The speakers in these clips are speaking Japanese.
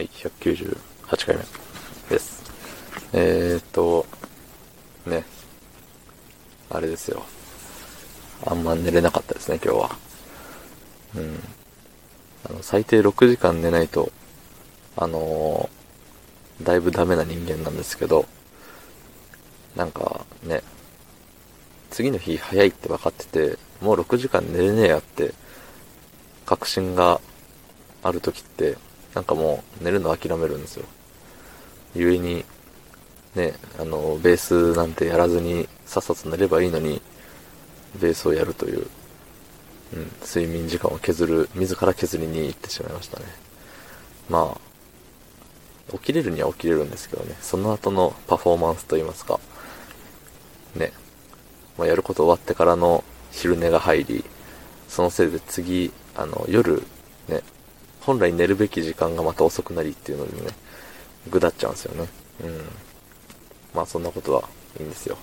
はい、198回目です。えーっと、ね、あれですよ。あんま寝れなかったですね、今日は。うん。あの、最低6時間寝ないと、あのーだいぶダメな人間なんですけど、なんかね、次の日早いって分かってて、もう6時間寝れねえやって、確信がある時って、なんかもう寝るの諦めるんですよ。故に、ね、あの、ベースなんてやらずにさっさと寝ればいいのに、ベースをやるという、うん、睡眠時間を削る、自ら削りに行ってしまいましたね。まあ、起きれるには起きれるんですけどね、その後のパフォーマンスといいますか、ね、まあ、やること終わってからの昼寝が入り、そのせいで次、あの、夜、ね、本来寝るべき時間がまた遅くなりっていうのでね、ぐだっちゃうんですよね。うん。まあそんなことはいいんですよ。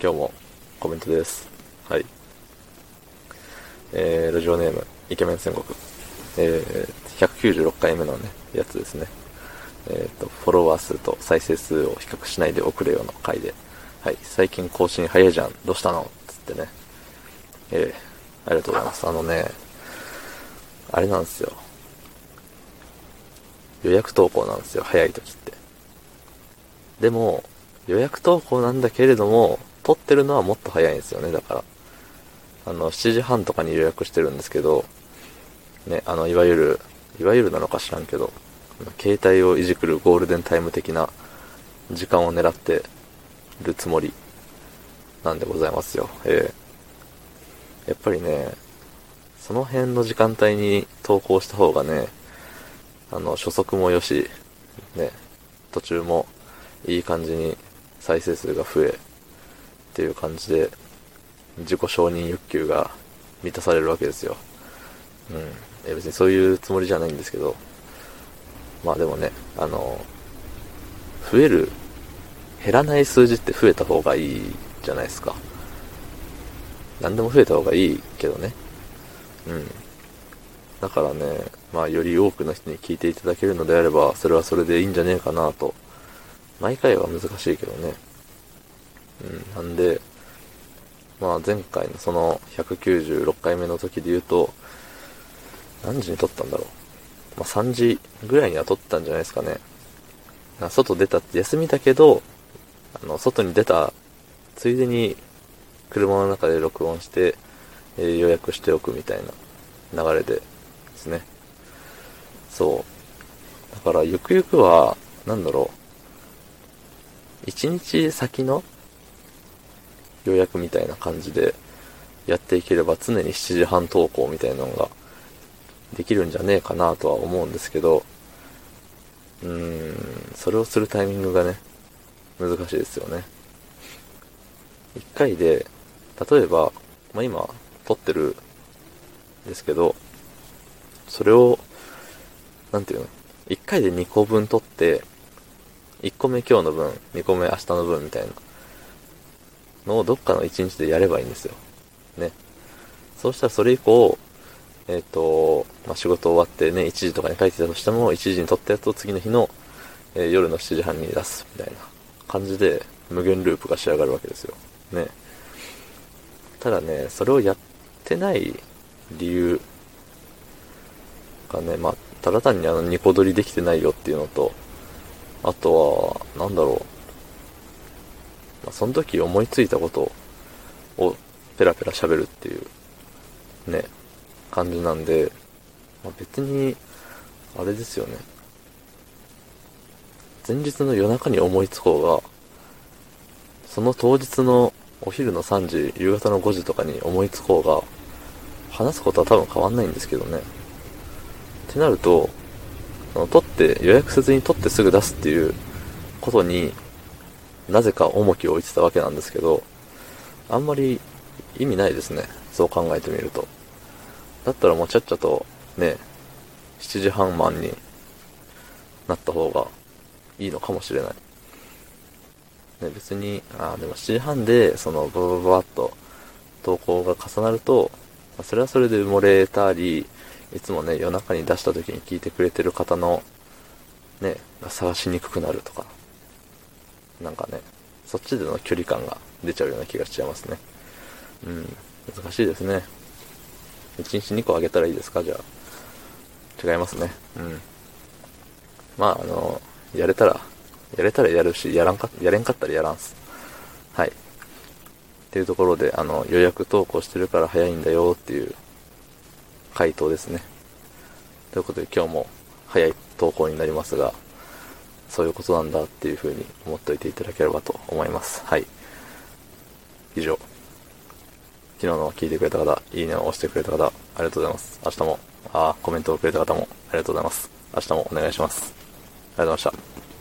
今日もコメントです。はい。えー、ラジオネーム、イケメン戦国。えー、196回目のね、やつですね。えっ、と、フォロワー数と再生数を比較しないで送れよの回で。はい。最近更新早いじゃん。どうしたの？つってね。えー、ありがとうございます。あのね、あれなんですよ。予約投稿なんですよ、早い時って。でも、予約投稿なんだけれども、撮ってるのはもっと早いんですよね、だから。あの、7時半とかに予約してるんですけど、ね、あの、いわゆる、いわゆるなのか知らんけど、携帯をいじくるゴールデンタイム的な時間を狙ってるつもりなんでございますよ。えー、やっぱりね、その辺の時間帯に投稿した方がね、あの、初速もよし、ね、途中もいい感じに再生数が増え、っていう感じで、自己承認欲求が満たされるわけですよ。うん。いや別にそういうつもりじゃないんですけど、まあでもね、あの、増える、減らない数字って増えた方がいいじゃないですか。何でも増えた方がいいけどね。うん。だからね、まあより多くの人に聞いていただけるのであれば、それはそれでいいんじゃねえかなと。毎回は難しいけどね。うん。なんで、まあ前回のその196回目の時で言うと、何時に撮ったんだろう。まあ3時ぐらいには撮ったんじゃないですかね。外出たって休みだけど、あの、外に出たついでに車の中で録音して、えー予約しておくみたいな流れでですね。そう。だから、ゆくゆくは、なんだろう。一日先の予約みたいな感じでやっていければ常に7時半投稿みたいなのができるんじゃねえかなとは思うんですけど、うーん、それをするタイミングがね、難しいですよね。一回で、例えば、まあ、今、撮ってるんですけど、それを、なんていうの、一回で2個分撮って、1個目今日の分、2個目明日の分みたいなのをどっかの1日でやればいいんですよ。ね。そうしたらそれ以降、えっ、と、まあ、仕事終わってね、1時とかに帰ってたとしても、1時に撮ったやつを次の日の、えー夜の7時半に出すみたいな感じで無限ループが仕上がるわけですよ。ね。ただね、それをやってない理由がね、まあ、ただ単にあの、ニコ撮りできてないよっていうのと、あとは、なんだろう。まあ、その時思いついたことをペラペラ喋るっていう、ね、感じなんで、まあ、別に、あれですよね。前日の夜中に思いつこうが、その当日のお昼の3時、夕方の5時とかに思いつこうが、話すことは多分変わんないんですけどね。ってなると、その取って、予約せずに取ってすぐ出すっていうことになぜか重きを置いてたわけなんですけど、あんまり意味ないですね。そう考えてみると。だったらもうちゃっちゃと、ね、7時半マンになった方がいいのかもしれない。ね、別に、ああでも7時半で、その、ババババッと投稿が重なると、それはそれで埋もれたり、いつもね、夜中に出した時に聞いてくれてる方の、ね、探しにくくなるとか、なんかね、そっちでの距離感が出ちゃうような気がしちゃいますね。うん、難しいですね。1日2個あげたらいいですか？じゃあ。違いますね。うん。まあ、あの、やれたら、やれたらやるし、やらんか、やれんかったらやらんす。はい。っていうところで、あの、予約投稿してるから早いんだよっていう回答ですね。ということで今日も早い投稿になりますが、そういうことなんだっていう風に思っておいていただければと思います。はい。以上。昨日の聞いてくれた方、いいねを押してくれた方、ありがとうございます。明日も、あ、コメントをくれた方もありがとうございます。明日もお願いします。ありがとうございました。